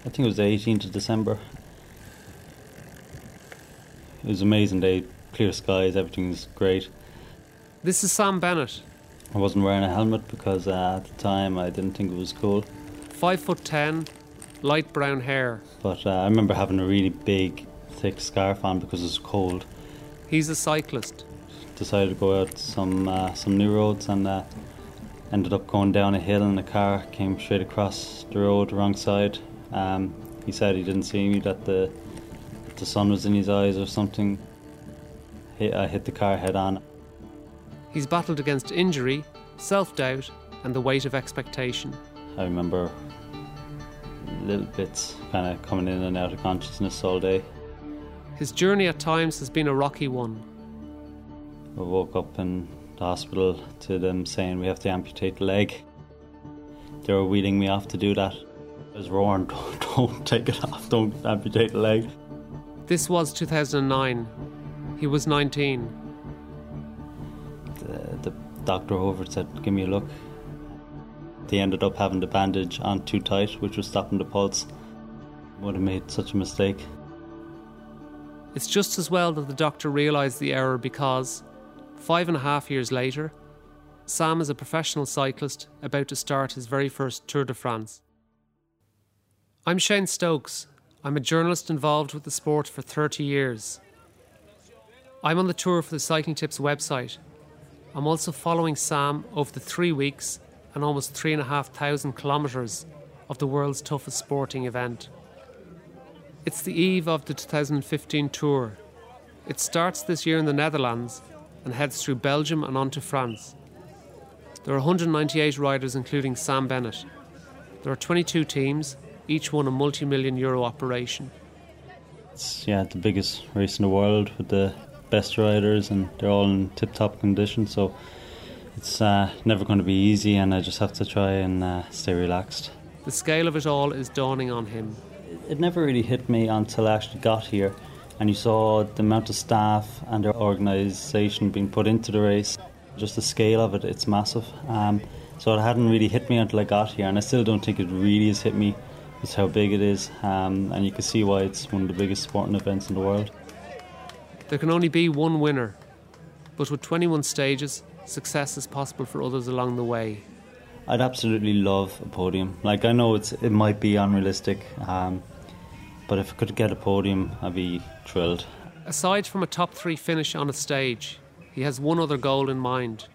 I think it was the 18th of December. It was an amazing day, clear skies, everything was great. This is Sam Bennett, I wasn't wearing a helmet because uh, at the time I didn't think it was cool. five foot ten, light brown hair. But uh, I remember having a really big, thick scarf on because it was cold. He's a cyclist. Decided to go out some uh, some new roads and uh, ended up going down a hill and the car came straight across the road, wrong side. Um, he said he didn't see me, that the the sun was in his eyes or something. Hit, I hit the car head on. He's battled against injury, self doubt, and the weight of expectation. I remember little bits kind of coming in and out of consciousness all day. His journey at times has been a rocky one. I woke up in the hospital to them saying we have to amputate the leg. They were wheeling me off to do that. I was roaring, don't, don't take it off, don't amputate the leg. This was 2009. He was 19. The, the doctor over said, give me a look. They ended up having the bandage on too tight, which was stopping the pulse. Would have made such a mistake. It's just as well that the doctor realised the error because, five and a half years later, Sam is a professional cyclist about to start his very first Tour de France. I'm Shane Stokes. I'm a journalist involved with the sport for 30 years. I'm on the tour for the Cycling Tips website. I'm also following Sam over the three weeks and almost three and a half thousand kilometres of the world's toughest sporting event. It's the eve of the 2015 tour. It starts this year in the Netherlands and heads through Belgium and on to France. There are 198 riders, including Sam Bennett. There are 22 teams, each one a multi million euro operation. It's yeah, the biggest race in the world with the best riders, and they're all in tip-top condition. So it's uh, never going to be easy, and I just have to try and uh, stay relaxed. The scale of it all is dawning on him. It never really hit me until I actually got here, and you saw the amount of staff and their organisation being put into the race. Just the scale of it, it's massive. Um, so it hadn't really hit me until I got here, and I still don't think it really has hit me. Just how big it is, um, and you can see why it's one of the biggest sporting events in the world. There can only be one winner, but with 21 stages, success is possible for others along the way. I'd absolutely love a podium. Like I know it's it might be unrealistic, um, but if I could get a podium, I'd be thrilled. Aside from a top three finish on a stage, he has one other goal in mind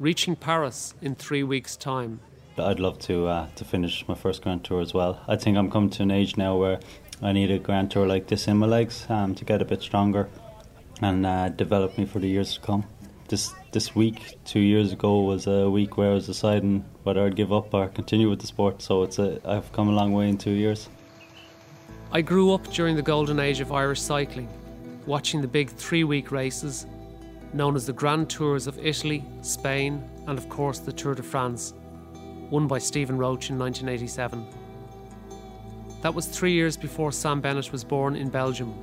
reaching Paris in three weeks' time. I'd love to uh, to finish my first Grand Tour as well. I think I'm coming to an age now where I need a Grand Tour like this in my legs um, to get a bit stronger and uh, develop me for the years to come. This this week, two years ago, was a week where I was deciding whether I'd give up or continue with the sport. So it's a I've come a long way in two years. I grew up during the golden age of Irish cycling, watching the big three week races, known as the Grand Tours of Italy, Spain, and of course the Tour de France, won by Stephen Roche in 1987. That was three years before Sam Bennett was born in Belgium.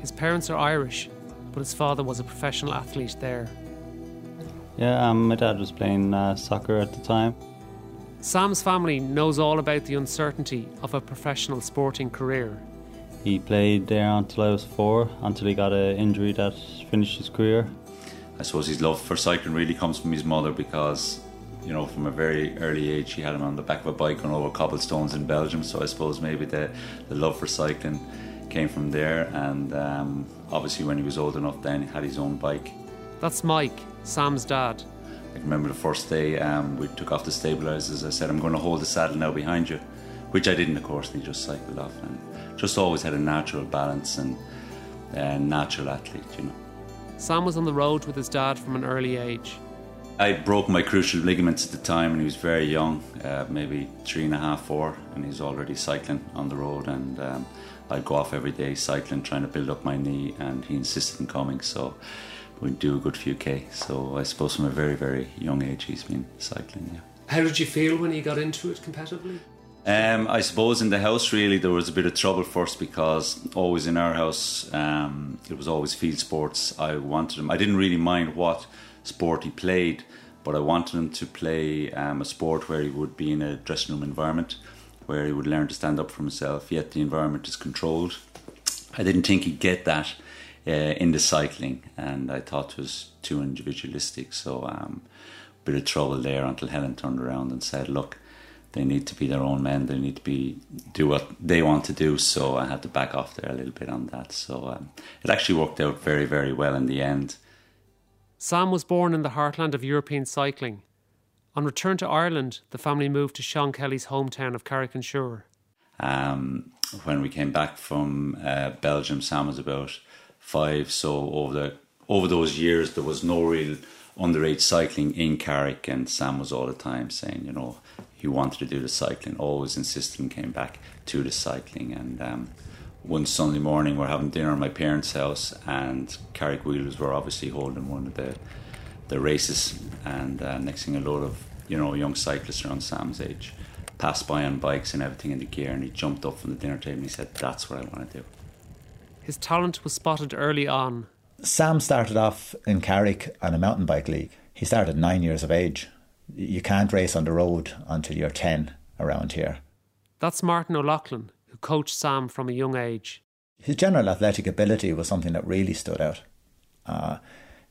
His parents are Irish, but his father was a professional athlete there. Yeah, um, my dad was playing uh, soccer at the time. Sam's family knows all about the uncertainty of a professional sporting career. He played there until I was four, until he got an injury that finished his career. I suppose his love for cycling really comes from his mother because, you know, from a very early age, she had him on the back of a bike going over cobblestones in Belgium. So I suppose maybe the, the love for cycling came from there. And um, obviously, when he was old enough, then he had his own bike. That's Mike, Sam's dad. I remember the first day um, we took off the stabilizers. I said, I'm going to hold the saddle now behind you, which I didn't, of course, and he just cycled off. And just always had a natural balance and a natural athlete, you know. Sam was on the road with his dad from an early age. I broke my cruciate ligaments at the time and he was very young, uh, maybe three and a half, four, and he's already cycling on the road. And um, I'd go off every day cycling, trying to build up my knee, and he insisted on coming. So we'd do a good few K. So I suppose from a very, very young age, he's been cycling, yeah. How did you feel when you got into it competitively? Um, I suppose in the house really there was a bit of trouble first because always in our house um, it was always field sports. I wanted him. I didn't really mind what sport he played, but I wanted him to play um, a sport where he would be in a dressing room environment where he would learn to stand up for himself, yet the environment is controlled. I didn't think he'd get that uh, in the cycling, and I thought it was too individualistic. So, um, bit of trouble there until Helen turned around and said, "Look, they need to be their own men. They need to be do what they want to do." So I had to back off there a little bit on that. So um, it actually worked out very, very well in the end. Sam was born in the heartland of European cycling. On return to Ireland, the family moved to Sean Kelly's hometown of Carrick-on-Suir. Um, when we came back from uh, Belgium, Sam was about five. So over the over those years, there was no real underage cycling in Carrick, and Sam was all the time saying, you know, he wanted to do the cycling. Always insisted and came back to the cycling. And um, one Sunday morning, we're having dinner at my parents' house, and Carrick Wheelers were obviously holding one of the the races. And uh, next thing, a load of you know young cyclists around Sam's age passed by on bikes and everything in the gear, and he jumped up from the dinner table and he said, "That's what I want to do." His talent was spotted early on. Sam started off in Carrick on a mountain bike league. He started nine years of age. You can't race on the road until you're 10 around here. That's Martin O'Loughlin, who coached Sam from a young age. His general athletic ability was something that really stood out. Uh,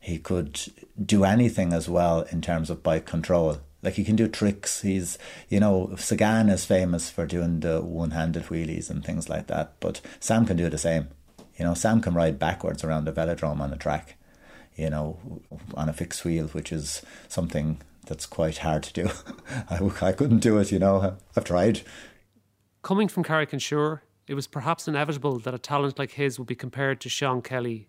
he could do anything as well in terms of bike control. Like he can do tricks. He's, you know, Sagan is famous for doing the one handed wheelies and things like that, but Sam can do the same. You know, Sam can ride backwards around the velodrome on a track, you know, on a fixed wheel, which is something that's quite hard to do. I, I couldn't do it, you know, I've tried. Coming from Carrick-on-Suir, it was perhaps inevitable that a talent like his would be compared to Sean Kelly.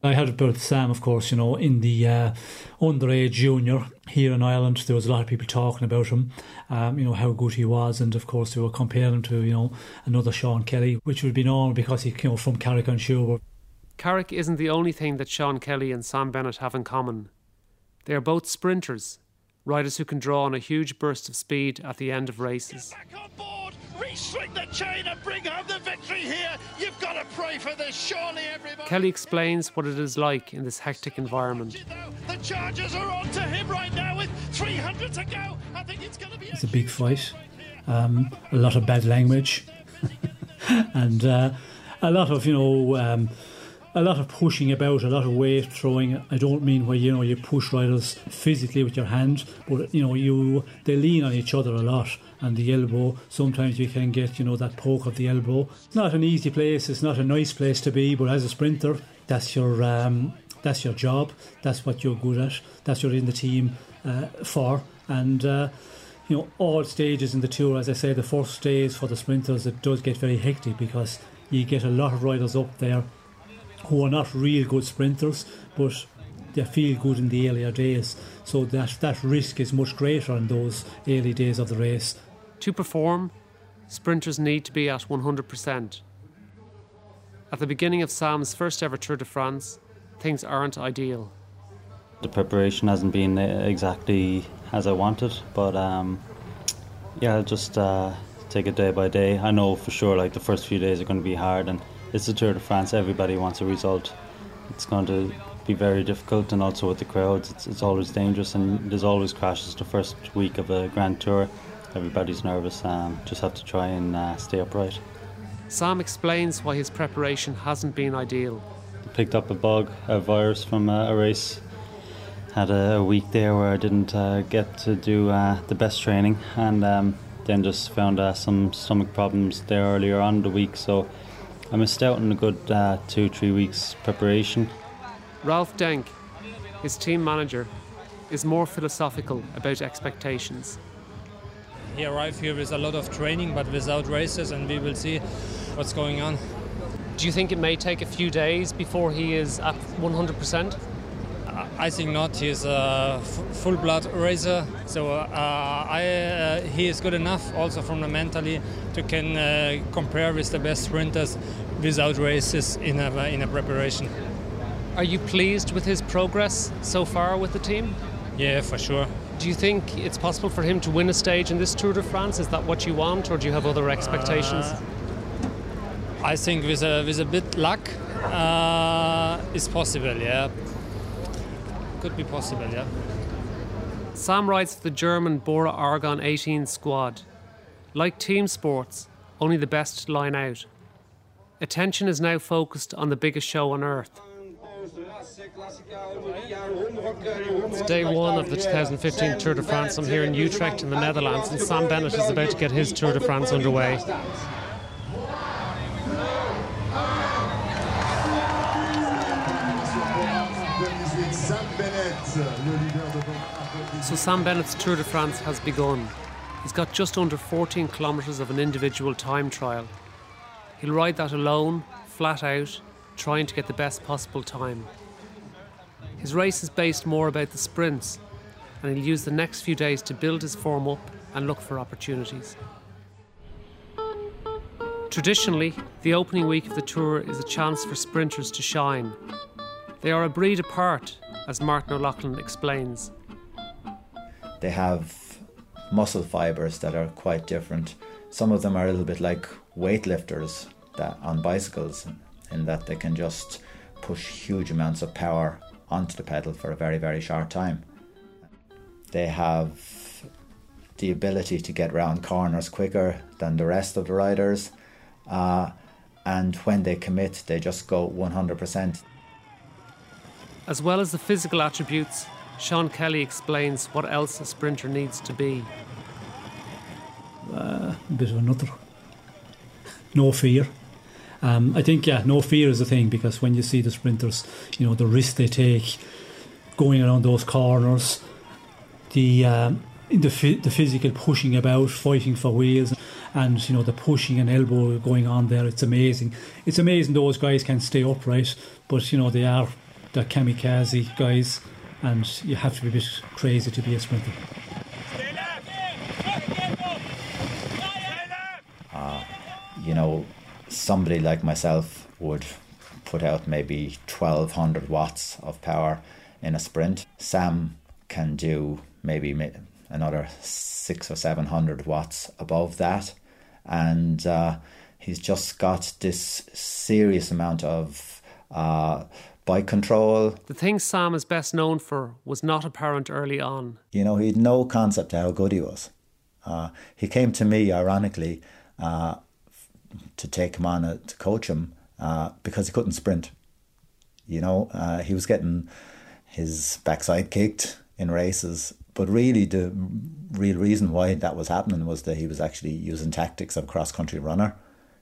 I heard about Sam, of course, you know, in the uh, underage junior here in Ireland. There was a lot of people talking about him, um, you know, how good he was. And of course, they were comparing him to, you know, another Sean Kelly, which would be normal because he came from Carrick-on-Suir. Carrick isn't the only thing that Sean Kelly and Sam Bennett have in common. They are both sprinters, riders who can draw on a huge burst of speed at the end of races re-string the chain and bring home the victory here. You've got to pray for this, surely, everybody. Kelly explains what it is like in this hectic environment. The Chargers are on to him right now with 300 to go. I think it's going to be. It's a big fight. Um, a lot of bad language, and uh, a lot of you know. Um, a lot of pushing about, a lot of weight throwing. I don't mean where you know you push riders physically with your hand, but you know you they lean on each other a lot, and the elbow. Sometimes you can get you know that poke of the elbow. It's not an easy place. It's not a nice place to be, but as a sprinter, that's your um, that's your job. That's what you're good at. That's what you're in the team uh, for, and. Uh, you know, all stages in the tour, as I say, the first days for the sprinters, it does get very hectic because you get a lot of riders up there who are not real good sprinters, but they feel good in the earlier days. So that, that risk is much greater in those early days of the race. To perform, sprinters need to be at 100%. At the beginning of Sam's first ever Tour de France, things aren't ideal. The preparation hasn't been exactly as I wanted, but um, yeah, I'll just uh, take it day by day. I know for sure, like the first few days are going to be hard, and it's the Tour de France. Everybody wants a result. It's going to be very difficult, and also with the crowds, it's, it's always dangerous, and there's always crashes the first week of a Grand Tour. Everybody's nervous. Um, just have to try and uh, stay upright. Sam explains why his preparation hasn't been ideal. I picked up a bug, a virus from a, a race. Had a, a, week there where I didn't uh, get to do uh, the best training, and um, then just found uh, some stomach problems there earlier on the week. So I missed out on a good uh, two, three weeks preparation. Ralph Denk, his team manager, is more philosophical about expectations. He arrived here with a lot of training but without races, and we will see what's going on. Do you think it may take a few days before he is at 100%? I think not. He's a f- full-blood racer, so uh, I, uh, he is good enough also from the mentally to can uh, compare with the best sprinters without races in a, in a preparation. Are you pleased with his progress so far with the team? Yeah, for sure. Do you think it's possible for him to win a stage in this Tour de France? Is that what you want, or do you have other expectations? Uh, I think with a with a bit luck, uh, it's possible. Yeah, could be possible. Yeah. Sam rides for the German Bora Argon 18 squad. Like team sports, only the best line out. Attention is now focused on the biggest show on earth. It's day one of the 2015 Tour de France. I'm here in Utrecht in the Netherlands, and Sam Bennett is about to get his Tour de France underway. So Sam Bennett's Tour de France has begun. He's got just under 14 kilometres of an individual time trial. He'll ride that alone, flat out, trying to get the best possible time. His race is based more about the sprints, and he'll use the next few days to build his form up and look for opportunities. Traditionally, the opening week of the Tour is a chance for sprinters to shine. They are a breed apart, as Martin O'Loughlin explains. They have muscle fibres that are quite different. Some of them are a little bit like weightlifters that on bicycles, in that they can just push huge amounts of power onto the pedal for a very, very short time. They have the ability to get round corners quicker than the rest of the riders. Uh, and when they commit, they just go 100%. As well as the physical attributes, Sean Kelly explains what else a sprinter needs to be. Uh, a bit of another. No fear. Um, I think, yeah, no fear is the thing because when you see the sprinters, you know, the risk they take going around those corners, the um, the, the physical pushing about, fighting for wheels, and you know the pushing and elbow going on there. It's amazing. It's amazing those guys can stay upright, but you know they are the kamikaze guys, and you have to be a bit crazy to be a sprinter. Uh, you know, somebody like myself would put out maybe 1200 watts of power in a sprint. Sam can do maybe another six or 700 watts above that. And uh, he's just got this serious amount of uh, bike control. The thing Sam is best known for was not apparent early on. You know, he had no concept of how good he was. Uh, he came to me, ironically, uh, to take him on, uh, to coach him, uh, because he couldn't sprint. You know, uh, he was getting his backside kicked in races, but really the real reason why that was happening was that he was actually using tactics of a cross country runner.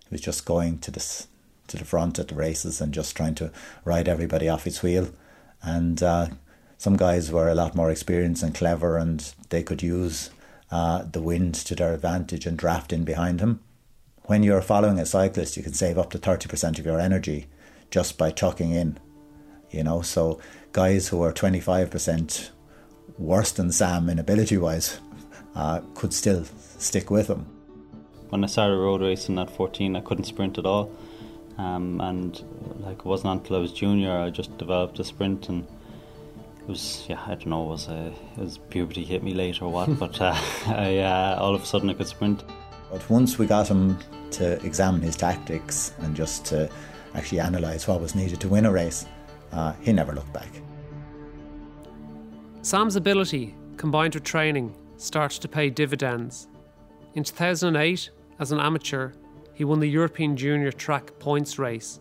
He was just going to this to the front at the races and just trying to ride everybody off his wheel. And uh, some guys were a lot more experienced and clever, and they could use uh, the wind to their advantage and draft in behind him when you're following a cyclist, you can save up to 30% of your energy just by tucking in. You know, so guys who are 25% worse than Sam in ability wise uh, could still stick with him. When I started road racing at 14, I couldn't sprint at all. Um, and like it wasn't until I was junior I just developed a sprint and it was yeah I don't know was uh, was puberty hit me late or what but uh, I, uh, all of a sudden I could sprint. But once we got him to examine his tactics and just to actually analyse what was needed to win a race, uh, he never looked back. Sam's ability, combined with training, started to pay dividends. In 2008, as an amateur, he won the European Junior Track Points race.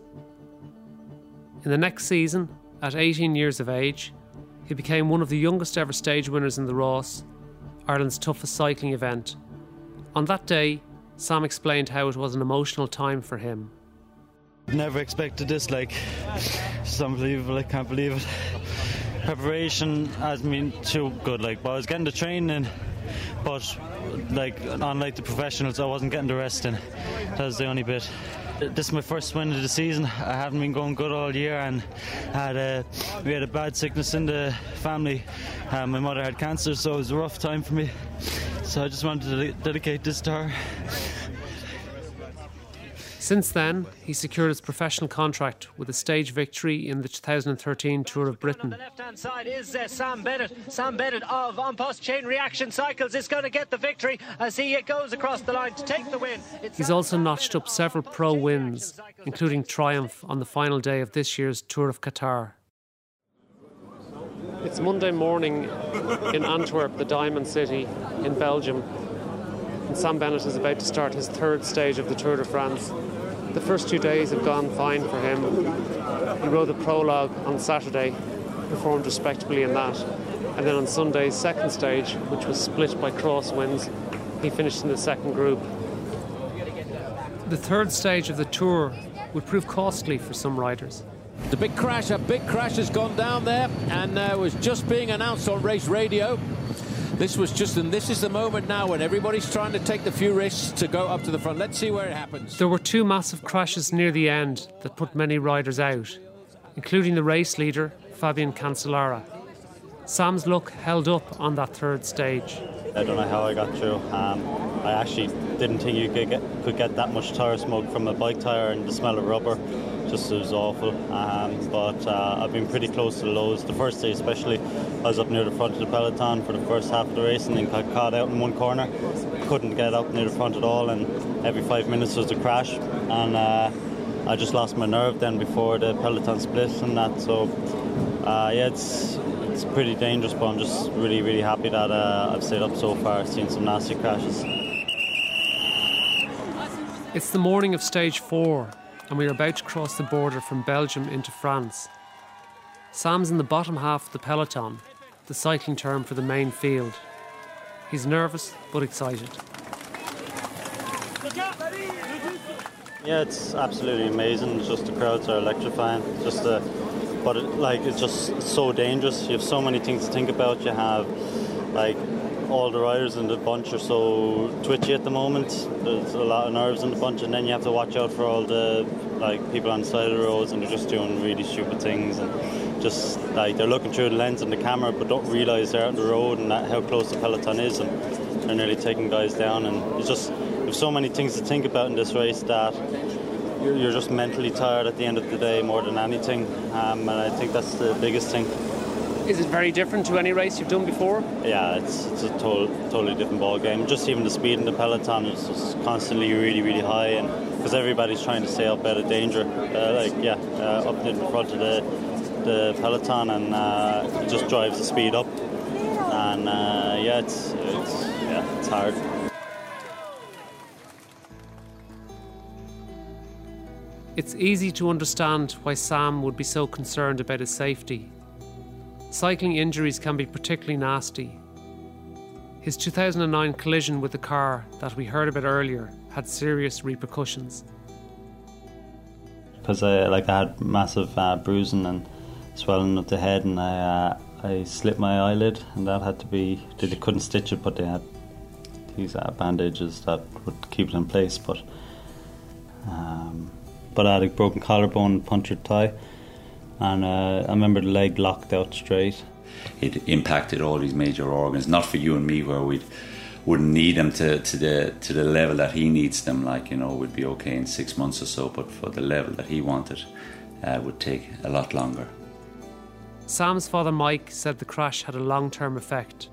In the next season, at 18 years of age, he became one of the youngest ever stage winners in the Rás, Ireland's toughest cycling event. On that day, Sam explained how it was an emotional time for him. Never expected this, like, it's unbelievable, I can't believe it. Preparation has been too good, like, but I was getting the training, but, like, unlike the professionals, I wasn't getting the rest in. That was the only bit. This is my first win of the season. I haven't been going good all year, and had a, we had a bad sickness in the family. Uh, my mother had cancer, so it was a rough time for me. So I just wanted to dedicate this to her. Since then, he secured his professional contract with a stage victory in the 2013 Tour of Britain. On the left-hand side is uh, Sam Bennett. Sam Bennett of An Post Chain Reaction Cycles is going to get the victory as he goes across the line to take the win. It's He's also notched up several pro wins, including triumph on the final day of this year's Tour of Qatar. It's Monday morning in Antwerp, the Diamond City in Belgium. Sam Bennett is about to start his third stage of the Tour de France. The first two days have gone fine for him. He rode the prologue on Saturday, performed respectably in that. And then on Sunday's second stage, which was split by crosswinds, he finished in the second group. The third stage of the Tour would prove costly for some riders. The big crash, a big crash has gone down there and uh, was just being announced on race radio. This was just, and this is the moment now when everybody's trying to take the few risks to go up to the front. Let's see where it happens. There were two massive crashes near the end that put many riders out, including the race leader, Fabian Cancellara. Sam's luck held up on that third stage. I don't know how I got through. Um, I actually didn't think you could get, could get that much tyre smoke from a bike tyre and the smell of rubber. Just it was awful. Um, but uh, I've been pretty close to the lows. The first day, especially, I was up near the front of the peloton for the first half of the race and then got caught out in one corner. Couldn't get up near the front at all, and every five minutes was a crash. And uh, I just lost my nerve then before the peloton split and that. So uh, yeah, it's it's pretty dangerous, but I'm just really, really happy that uh, I've stayed up so far, seen some nasty crashes. It's the morning of stage four, and we are about to cross the border from Belgium into France. Sam's in the bottom half of the peloton, the cycling term for the main field. He's nervous but excited. Yeah, it's absolutely amazing. Just the crowds are electrifying. Just the but it, like it's just so dangerous. You have so many things to think about. You have like all the riders in the bunch are so twitchy at the moment. There's a lot of nerves in the bunch, and then you have to watch out for all the like people on the side of the roads, and they're just doing really stupid things, and just like they're looking through the lens and the camera, but don't realise they're out on the road and that, how close the peloton is, and they're nearly taking guys down. And it's just there's so many things to think about in this race that you're just mentally tired at the end of the day more than anything, um, and I think that's the biggest thing. Is it very different to any race you've done before? Yeah, it's, it's a to- totally different ball game. Just even the speed in the peloton is just constantly really, really high, and because everybody's trying to stay up out of danger, uh, like yeah, uh, up in front of the the peloton, and uh, it just drives the speed up. And uh, yeah, it's, it's yeah, it's hard. It's easy to understand why Sam would be so concerned about his safety. Cycling injuries can be particularly nasty. His 2009 collision with the car that we heard about earlier had serious repercussions. Because I like I had massive uh, bruising and swelling of the head, and I uh, I slit my eyelid, and that had to be they couldn't stitch it, but they had these uh, bandages that would keep it in place. But um, but I had a broken collarbone, and punctured thigh, and uh, I remember the leg locked out straight. It impacted all these major organs. Not for you and me, where we wouldn't need them to, to the to the level that he needs them. Like you know, we'd be okay in six months or so. But for the level that he wanted, uh, would take a lot longer. Sam's father Mike said the crash had a long term effect.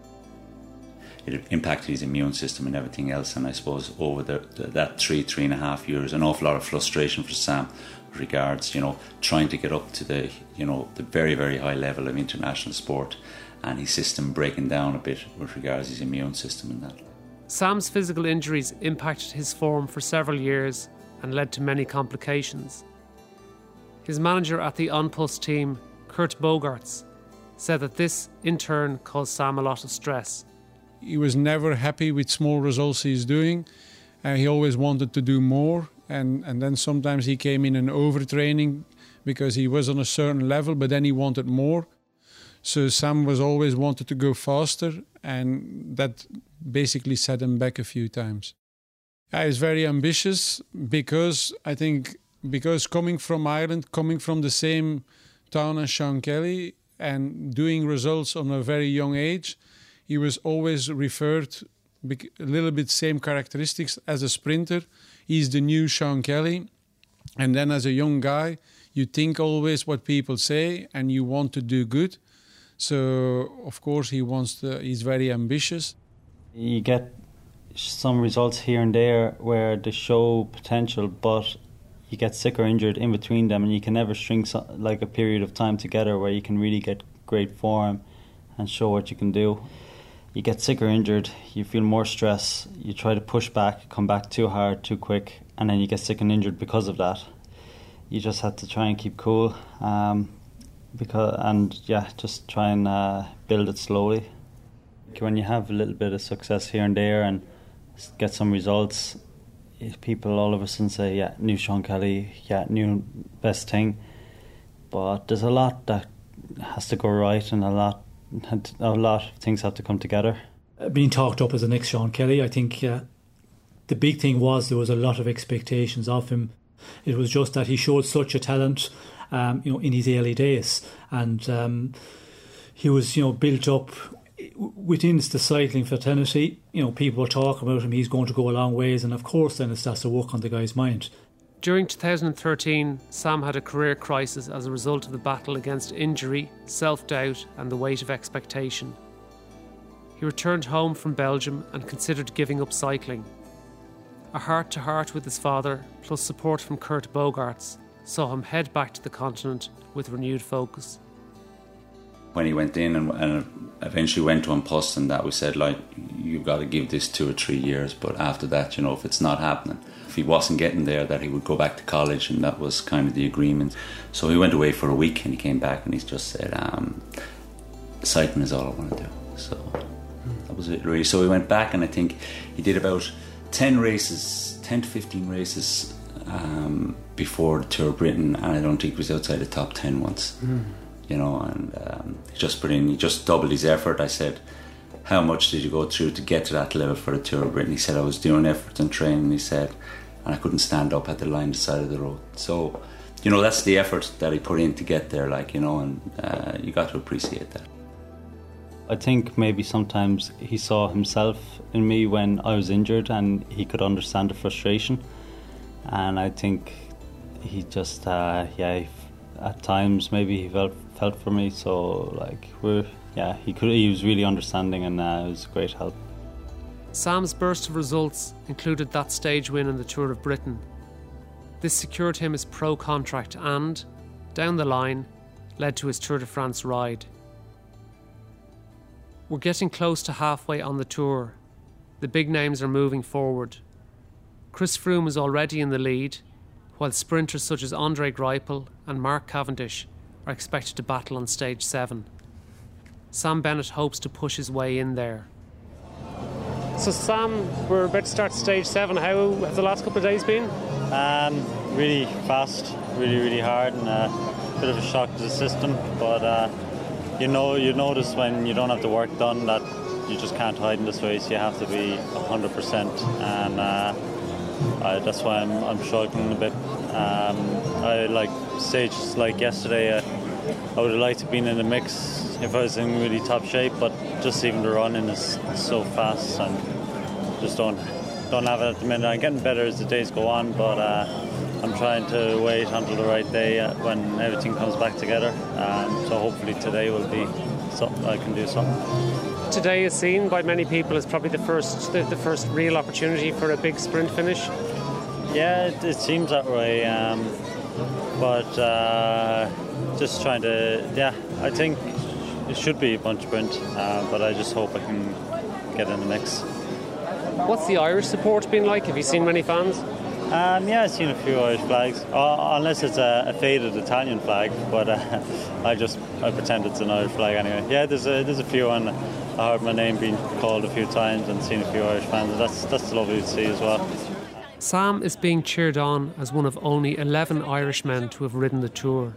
It impacted his immune system and everything else. And I suppose over the, the, that three, three and a half years, an awful lot of frustration for Sam with regards, you know, trying to get up to the, you know, the very, very high level of international sport and his system breaking down a bit with regards to his immune system and that. Sam's physical injuries impacted his form for several years and led to many complications. His manager at the An team, Kurt Bogaerts, said that this in turn caused Sam a lot of stress. He was never happy with small results he's doing. Uh, he always wanted to do more, and, and then sometimes he came in an overtraining because he was on a certain level, but then he wanted more. So Sam was always wanted to go faster, and that basically set him back a few times. I was very ambitious because I think because coming from Ireland, coming from the same town as Sean Kelly, and doing results on a very young age, he was always referred a little bit same characteristics as a sprinter. He's the new Sean Kelly, and then as a young guy, you think always what people say, and you want to do good. So of course he wants to. He's very ambitious. You get some results here and there where they show potential, but you get sick or injured in between them, and you can never string so, like a period of time together where you can really get great form and show what you can do. You get sick or injured, you feel more stress, you try to push back, come back too hard, too quick, and then you get sick and injured because of that. You just have to try and keep cool, um, because and yeah, just try and uh, build it slowly. When you have a little bit of success here and there and get some results, people all of a sudden say, "Yeah, new Sean Kelly, yeah, new best thing." But there's a lot that has to go right, and a lot, a lot of things have to come together. Uh, being talked up as the next Sean Kelly, I think uh, the big thing was there was a lot of expectations of him. It was just that he showed such a talent, um, you know, in his early days, and um, he was, you know, built up within the cycling fraternity, you know, people talk about him, he's going to go a long ways, and of course, then it starts to work on the guy's mind. During 2013, Sam had a career crisis as a result of the battle against injury, self doubt, and the weight of expectation. He returned home from Belgium and considered giving up cycling. A heart to heart with his father, plus support from Kurt Bogaerts, saw him head back to the continent with renewed focus when he went in and, and eventually went to An Post and that we said like you've got to give this two or three years but after that you know if it's not happening if he wasn't getting there that he would go back to college and that was kind of the agreement. So he went away for a week and he came back and he just said um, is all I want to do. So that was it really. So he went back and I think he did about 10 races 10 to 15 races um, before the Tour of Britain and I don't think he was outside the top 10 once. Mm you know, and um, he just put in, he just doubled his effort. I said, How much did you go through to get to that level for the Tour of Britain? He said, I was doing effort and training, he said, and I couldn't stand up at the line side of the road. So, you know, that's the effort that he put in to get there, like, you know, and uh, you got to appreciate that. I think maybe sometimes he saw himself in me when I was injured and he could understand the frustration. And I think he just, uh, yeah, at times maybe he felt felt for me. So like we're yeah, he could he was really understanding and uh, it was great help. Sam's burst of results included that stage win in the Tour of Britain. This secured him his pro contract and, down the line, led to his Tour de France ride. We're getting close to halfway on the tour. The big names are moving forward. Chris Froome is already in the lead, while sprinters such as Andre Greipel and Mark Cavendish are expected to battle on stage 7. Sam Bennett hopes to push his way in there. So, Sam, we're about to start stage 7. How have the last couple of days been? Um, really fast, really, really hard, and a bit of a shock to the system. But uh, you know, you notice when you don't have the work done that you just can't hide in this race. You have to be 100%, and uh, that's why I'm, I'm struggling a bit. Um, I like stages like yesterday. Uh, I would have liked to have been in the mix if I was in really top shape, but just even the running is so fast and just don't don't have it at the minute. I'm getting better as the days go on, but uh, I'm trying to wait until the right day uh, when everything comes back together. Um, so hopefully today will be something I can do something today is seen by many people as probably the first the, the first real opportunity for a big sprint finish. Yeah, it, it seems that way. Um, but uh, just trying to, yeah, I think it should be a bunch sprint, uh, but I just hope I can get in the mix. What's the Irish support been like? Have you seen many fans? Um, yeah, I've seen a few Irish flags, uh, unless it's a, a, faded Italian flag. But uh, I just I pretend it's an Irish flag anyway. Yeah, there's a there's a few, and I heard my name being called a few times and seen a few Irish fans. That's that's lovely to see as well. Sam is being cheered on as one of only 11 Irishmen to have ridden the tour.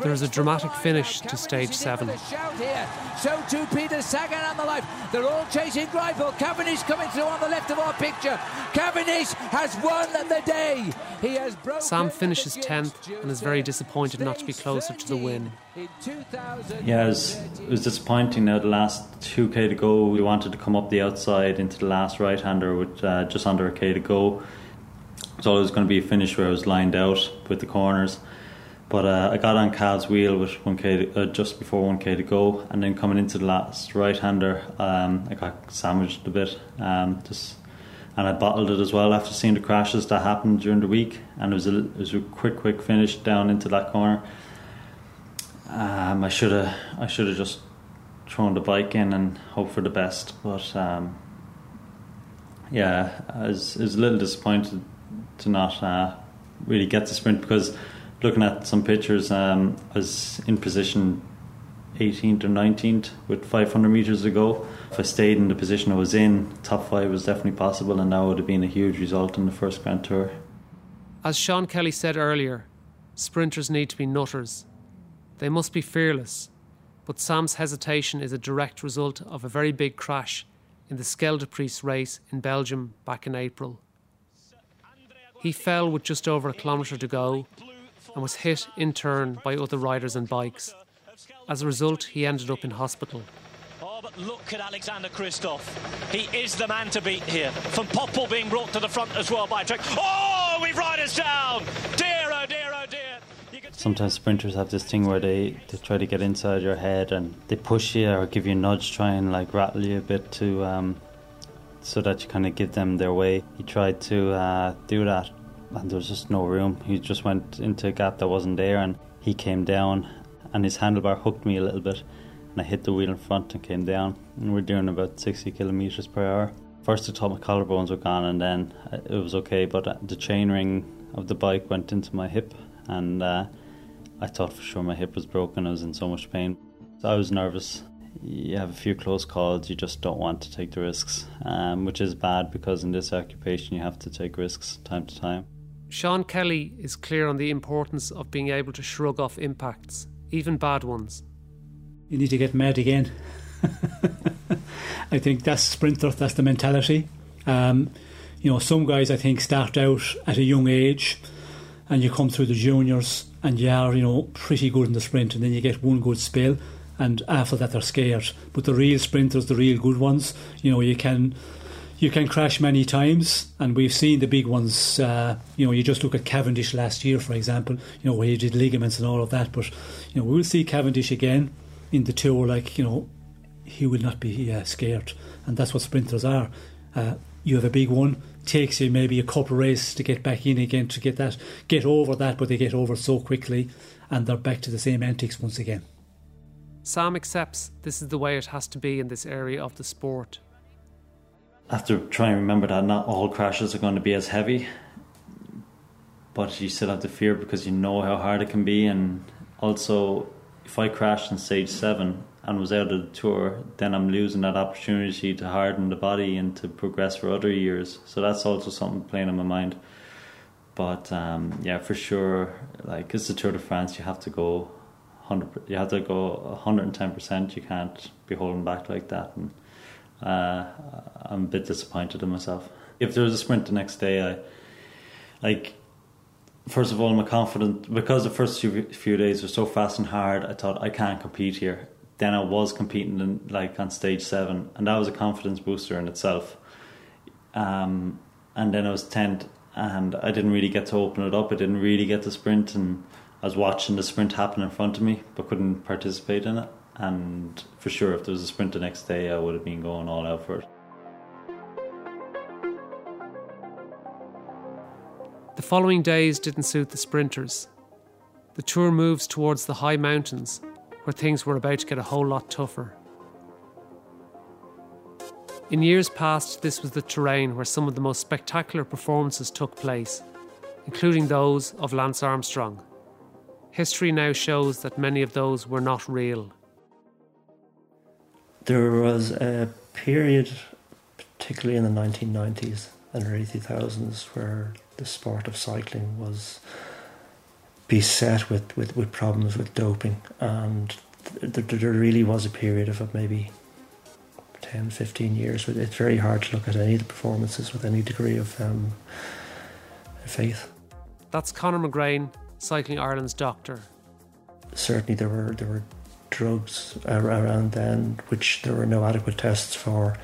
There is a dramatic finish to stage seven. So too Peter Sagan on the left. They're all chasing Greipel. Cavendish coming through on the left of our picture. Cavendish has won the day. He has Sam finishes 10th and is very disappointed not to be closer to the win. Yeah, it was, it was disappointing now the last 2k to go. We wanted to come up the outside into the last right hander with uh, just under a k to go. So it was going to be a finish where I was lined out with the corners. But uh, I got on Cav's wheel with 1k uh, just before 1k to go, and then coming into the last right hander, um, I got sandwiched a bit. Um, just and I bottled it as well after seeing the crashes that happened during the week, and it was a, it was a quick, quick finish down into that corner. Um, I should have I should have just thrown the bike in and hope for the best. But um, yeah, I was, I was, a little disappointed to not uh, really get the sprint because looking at some pictures, um, I was in position 18th or 19th with 500 metres to go. If I stayed in the position I was in, top five was definitely possible, and that would have been a huge result in the first Grand Tour. As Sean Kelly said earlier, sprinters need to be nutters. They must be fearless. But Sam's hesitation is a direct result of a very big crash in the Scheldeprijs race in Belgium back in April. He fell with just over a kilometre to go and was hit in turn by other riders and bikes. As a result, he ended up in hospital. Oh, but look at Alexander Kristoff. He is the man to beat here. Van Poppel being brought to the front as well by Trek. Oh, we ride us down! Dear, oh dear, oh dear. Sometimes sprinters have this thing where they, they try to get inside your head and they push you or give you a nudge, try and like rattle you a bit to um, so that you kind of give them their way. He tried to uh, do that and there was just no room. He just went into a gap that wasn't there and he came down and his handlebar hooked me a little bit and I hit the wheel in front and came down and we're doing about 60 kilometers per hour. First I thought my collarbones were gone and then it was okay but the chainring of the bike went into my hip and uh, I thought for sure my hip was broken. I was in so much pain. So I was nervous. You have a few close calls, you just don't want to take the risks, um, which is bad because in this occupation you have to take risks time to time. Sean Kelly is clear on the importance of being able to shrug off impacts, even bad ones. You need to get mad again. I think that's sprinter, that's the mentality. Um, you know, some guys I think start out at a young age and you come through the juniors and you are, you know, pretty good in the sprint and then you get one good spell and after that they're scared. But the real sprinters, the real good ones, you know, you can you can crash many times, and we've seen the big ones. Uh, you know, you just look at Cavendish last year, for example. You know, where he did ligaments and all of that. But you know, we'll see Cavendish again in the tour. Like you know, he will not be uh, scared, and that's what sprinters are. Uh, you have a big one, takes you maybe a couple races to get back in again to get that, get over that, but they get over so quickly, and they're back to the same antics once again. Sam accepts this is the way it has to be in this area of the sport have to try and remember that not all crashes are going to be as heavy, but you still have to fear because you know how hard it can be. And also, if I crashed in stage seven and was out of the tour, then I'm losing that opportunity to harden the body and to progress for other years. So that's also something playing in my mind. But um, yeah, for sure, like it's the Tour de France, you have to go hundred. You have to go hundred and ten percent. You can't be holding back like that. And uh, I'm a bit disappointed in myself. If there was a sprint the next day, I like. First of all, I'm confident because the first few, few days were so fast and hard. I thought I can't compete here. Then I was competing in, like on stage seven, and that was a confidence booster in itself. Um, and then I was tenth, and I didn't really get to open it up. I didn't really get to sprint, and I was watching the sprint happen in front of me, but couldn't participate in it and for sure if there was a sprint the next day I would have been going all out for it. The following days didn't suit the sprinters. The tour moves towards the high mountains where things were about to get a whole lot tougher. In years past, this was the terrain where some of the most spectacular performances took place, including those of Lance Armstrong. History now shows that many of those were not real there was a period, particularly in the 1990s and early 2000s, where the sport of cycling was beset with, with, with problems with doping, and th- th- there really was a period of maybe 10, 15 years. It's very hard to look at any of the performances with any degree of um, faith. That's Conor McGrane, Cycling Ireland's doctor. Certainly, there were there were drugs around then, which there were no adequate tests for,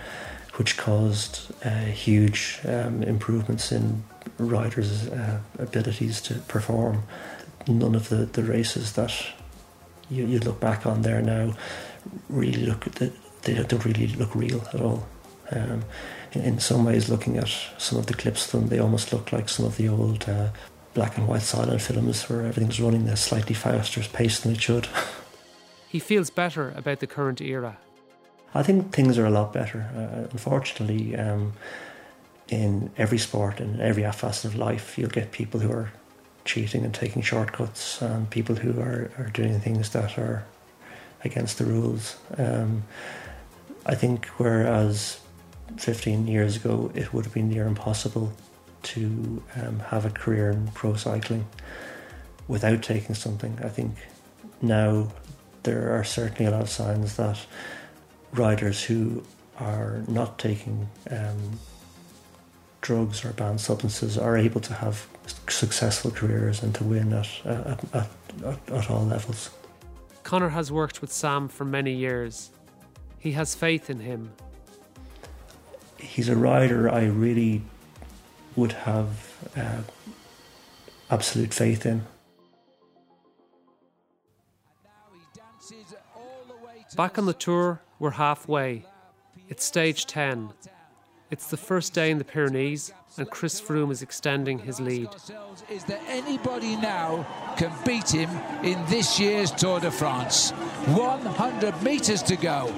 which caused uh, huge um, improvements in riders' uh, abilities to perform. None of the, the races that you, you look back on there now really look they don't really look real at all. Um, in, in, some ways, looking at some of the clips of them, they almost look like some of the old uh, black and white silent films where everything's running at a slightly faster pace than it should. He feels better about the current era. I think things are a lot better. Uh, unfortunately, um, in every sport and every facet of life, you'll get people who are cheating and taking shortcuts, and people who are, are doing things that are against the rules. Um, I think whereas 15 years ago it would have been near impossible to um, have a career in pro cycling without taking something, I think now there are certainly a lot of signs that riders who are not taking um, drugs or banned substances are able to have successful careers and to win at, at, at, at, at all levels. Conor has worked with Sam for many years. He has faith in him. He's a rider I really would have uh, absolute faith in. Back on the tour, we're halfway. It's stage 10. It's the first day in the Pyrenees, and Chris Froome is extending his lead. Is there anybody now can beat him in this year's Tour de France? 100 metres to go.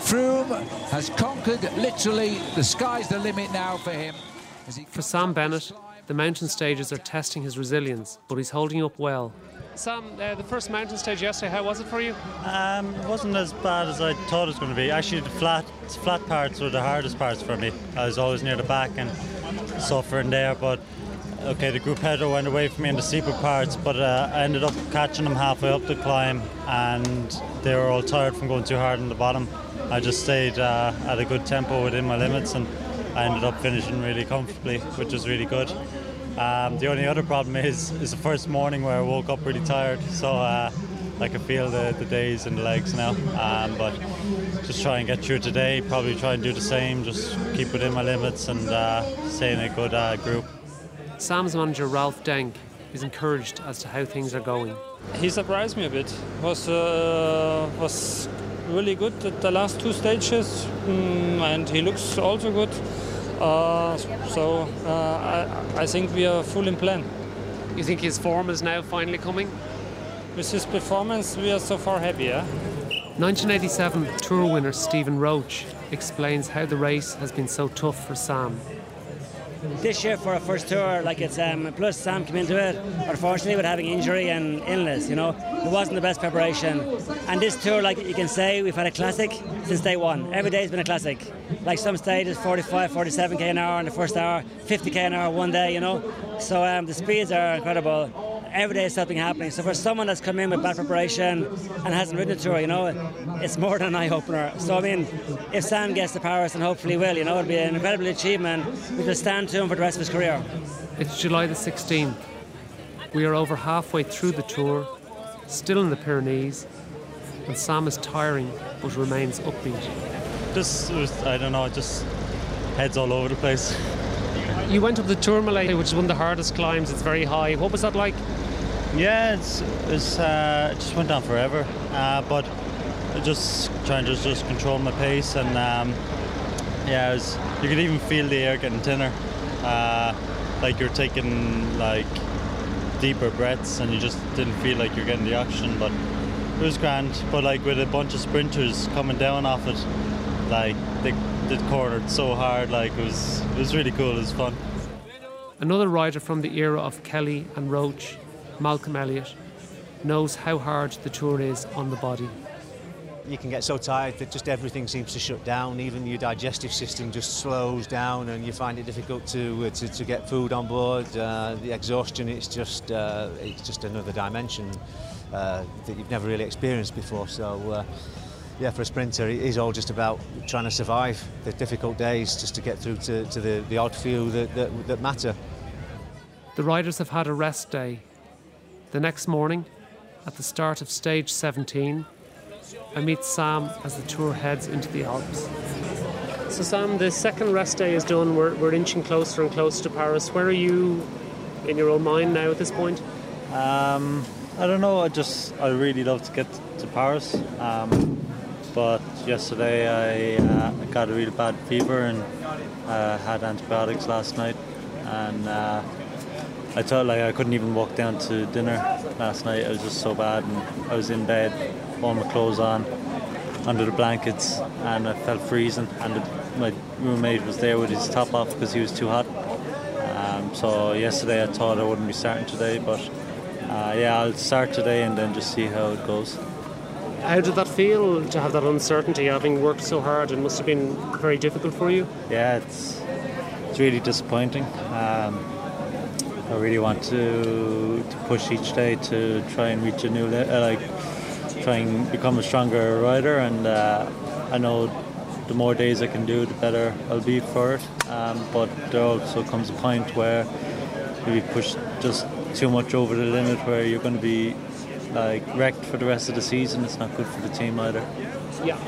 Froome has conquered literally. The sky's the limit now for him. For Sam Bennett, the mountain stages are testing his resilience, but he's holding up well. Sam, uh, the first mountain stage yesterday, how was it for you? Um, it wasn't as bad as I thought it was going to be. Actually, the flat flat parts were the hardest parts for me. I was always near the back and suffering there, but okay, the gruppetto went away from me in the steeper parts, but uh, I ended up catching them halfway up the climb, and they were all tired from going too hard on the bottom. I just stayed uh, at a good tempo within my limits, and I ended up finishing really comfortably, which was really good. Um, the only other problem is is the first morning where I woke up really tired, so uh, I can feel the, the days and the legs now. Um, but just try and get through today. Probably try and do the same. Just keep within my limits and uh, stay in a good uh, group. Sam's manager Ralph Denk is encouraged as to how things are going. He surprised me a bit. Was uh, was really good at the last two stages, mm, and he looks also good. Uh, so uh, I, I think we are full in plan. You think his form is now finally coming? With his performance, we are so far happy. Yeah? 1987 Tour winner Stephen Roche explains how the race has been so tough for Sam. This year for a first tour, like it's um, plus Sam came into it, unfortunately with having injury and illness, you know, it wasn't the best preparation. And this tour, like you can say, we've had a classic since day one. Every day has been a classic. Like some stages, 45, 47k an hour in the first hour, 50k an hour one day, you know. So um, the speeds are incredible every day is something happening. So for someone that's come in with bad preparation and hasn't ridden a tour, you know, it's more than an eye opener. So I mean, if Sam gets to Paris, and hopefully will, you know, it'll be an incredible achievement. We will stand to him for the rest of his career. It's July the 16th. We are over halfway through the tour, still in the Pyrenees, and Sam is tiring but remains upbeat. Just, I don't know, just heads all over the place. You went up the Tourmalet, which is one of the hardest climbs. It's very high. What was that like? Yeah, it's, it's uh, it just went on forever. Uh, but just trying to just control my pace and um, yeah, was, you could even feel the air getting thinner. Uh, like you're taking like deeper breaths and you just didn't feel like you're getting the oxygen. But it was grand. But like with a bunch of sprinters coming down off it, like they did cornered so hard. Like it was it was really cool. It was fun. Another rider from the era of Kelly and Roche Malcolm Elliott, knows how hard the tour is on the body. You can get so tired that just everything seems to shut down. Even your digestive system just slows down, and you find it difficult to uh, to, to, get food on board. Uh, the exhaustion, it's just uh, it's just another dimension uh, that you've never really experienced before. So uh, yeah, for a sprinter, it is all just about trying to survive the difficult days, just to get through to, to the, the odd few that, that, that matter. The riders have had a rest day the next morning, at the start of stage 17, I meet Sam as the tour heads into the Alps. So, Sam, the second rest day is done. We're, we're inching closer and closer to Paris. Where are you in your own mind now at this point? Um, I don't know. I just I really love to get to Paris, um, but yesterday I, uh, got a really bad fever and uh, had antibiotics last night, and uh, I felt like I couldn't even walk down to dinner last night. It was just so bad, and I was in bed, all my clothes on, under the blankets and I felt freezing. And the, my roommate was there with his top off because he was too hot. Um, so yesterday I thought I wouldn't be starting today, but uh, yeah, I'll start today and then just see how it goes. How did that feel to have that uncertainty, having worked so hard? It must have been very difficult for you. Yeah, it's it's really disappointing. Um, I really want to, to push each day to try and reach a new le- uh, like try and become a stronger rider, and uh, I know the more days I can do, the better I'll be for it. Um, but there also comes a point where you push just too much over the limit, where you're going to be like wrecked for the rest of the season. It's not good for the team either. Yeah.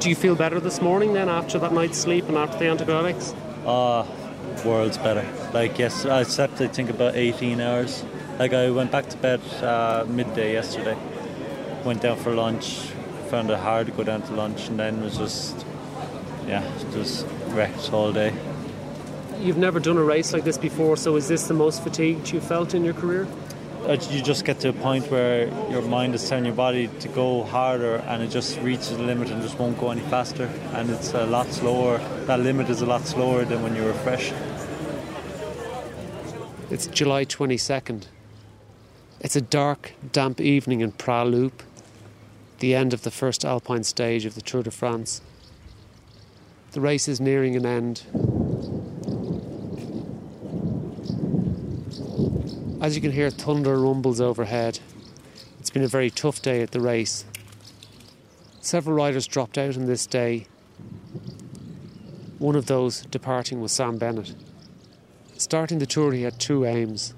Do you feel better this morning then after that night's sleep and after the antibiotics? Uh, worlds better. Like yes, I slept I think about 18 hours. Like I went back to bed uh, midday yesterday. Went down for lunch. Found it hard to go down to lunch, and then was just yeah, just wrecked all day. You've never done a race like this before, so is this the most fatigued you felt in your career? Uh, you just get to a point where your mind is telling your body to go harder and it just reaches the limit and just won't go any faster. And it's a lot slower. That limit is a lot slower than when you were fresh. It's july 22nd it's a dark damp evening in Pra-Loup the end of the first alpine stage of the tour de france. The race is nearing an end As you can hear, thunder rumbles overhead. It's been a very tough day at the race. Several riders dropped out on this day. One of those departing was Sam Bennett. Starting the tour, he had two aims.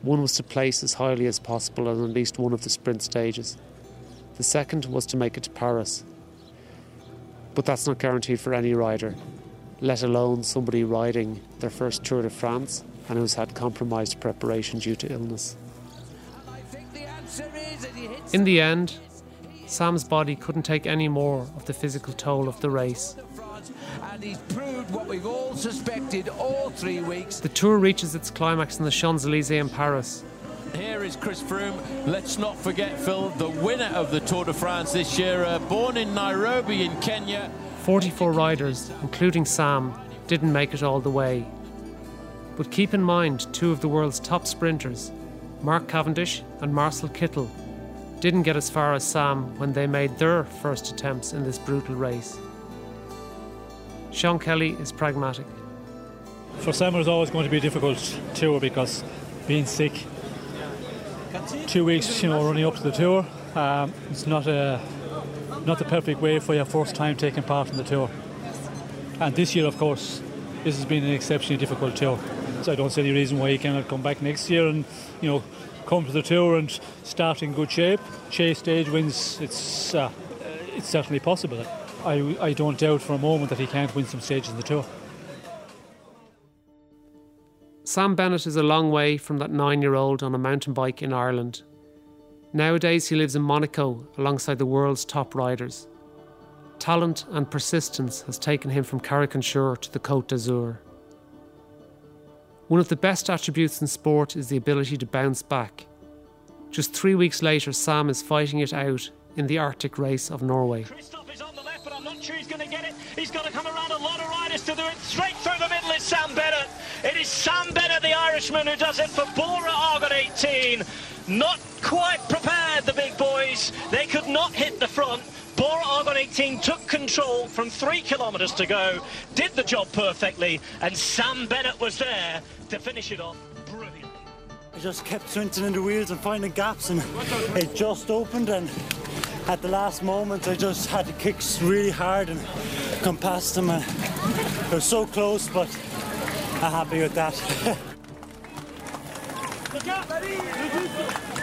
One was to place as highly as possible on at least one of the sprint stages. The second was to make it to Paris. But that's not guaranteed for any rider, let alone somebody riding their first Tour de France and who's had compromised preparation due to illness. In the end, Sam's body couldn't take any more of the physical toll of the race. And he's proved what we've all suspected all three weeks. The tour reaches its climax in the Champs Elysees in Paris. Here is Chris Froome. Let's not forget, Phil, the winner of the Tour de France this year, uh, born in Nairobi in Kenya. 44 riders, including Sam, didn't make it all the way. But keep in mind two of the world's top sprinters, Mark Cavendish and Marcel Kittel, didn't get as far as Sam when they made their first attempts in this brutal race. Sean Kelly is pragmatic. For Sam, it was always going to be a difficult tour because being sick, two weeks, you know, running up to the tour, um, it's not a not the perfect way for your first time taking part in the tour. And this year, of course, this has been an exceptionally difficult tour. So I don't see any reason why he cannot come back next year and you know come to the tour and start in good shape. Chase stage wins. It's uh, it's certainly possible. I I don't doubt for a moment that he can't win some stages in the tour. Sam Bennett is a long way from that nine-year-old on a mountain bike in Ireland. Nowadays, he lives in Monaco alongside the world's top riders. Talent and persistence has taken him from Carrick-on-Suir to the Côte d'Azur. One of the best attributes in sport is the ability to bounce back. Just three weeks later, Sam is fighting it out in the Arctic race of Norway. Kristoff is on the left, but I'm not sure he's going to get it. He's got to come around a lot of riders to do it. Straight through the middle is Sam Bennett. It is Sam Bennett, the Irishman, who does it for Bora Argon 18. Not quite prepared, the big boys. They could not hit the front. Bora Argon 18 took control from three kilometres to go, did the job perfectly, and Sam Bennett was there to finish it off. Brilliant. I just kept swinging in the wheels and finding gaps, and it just opened. And at the last moment, I just had to kick really hard and come past them. And it was so close, but I'm happy with that.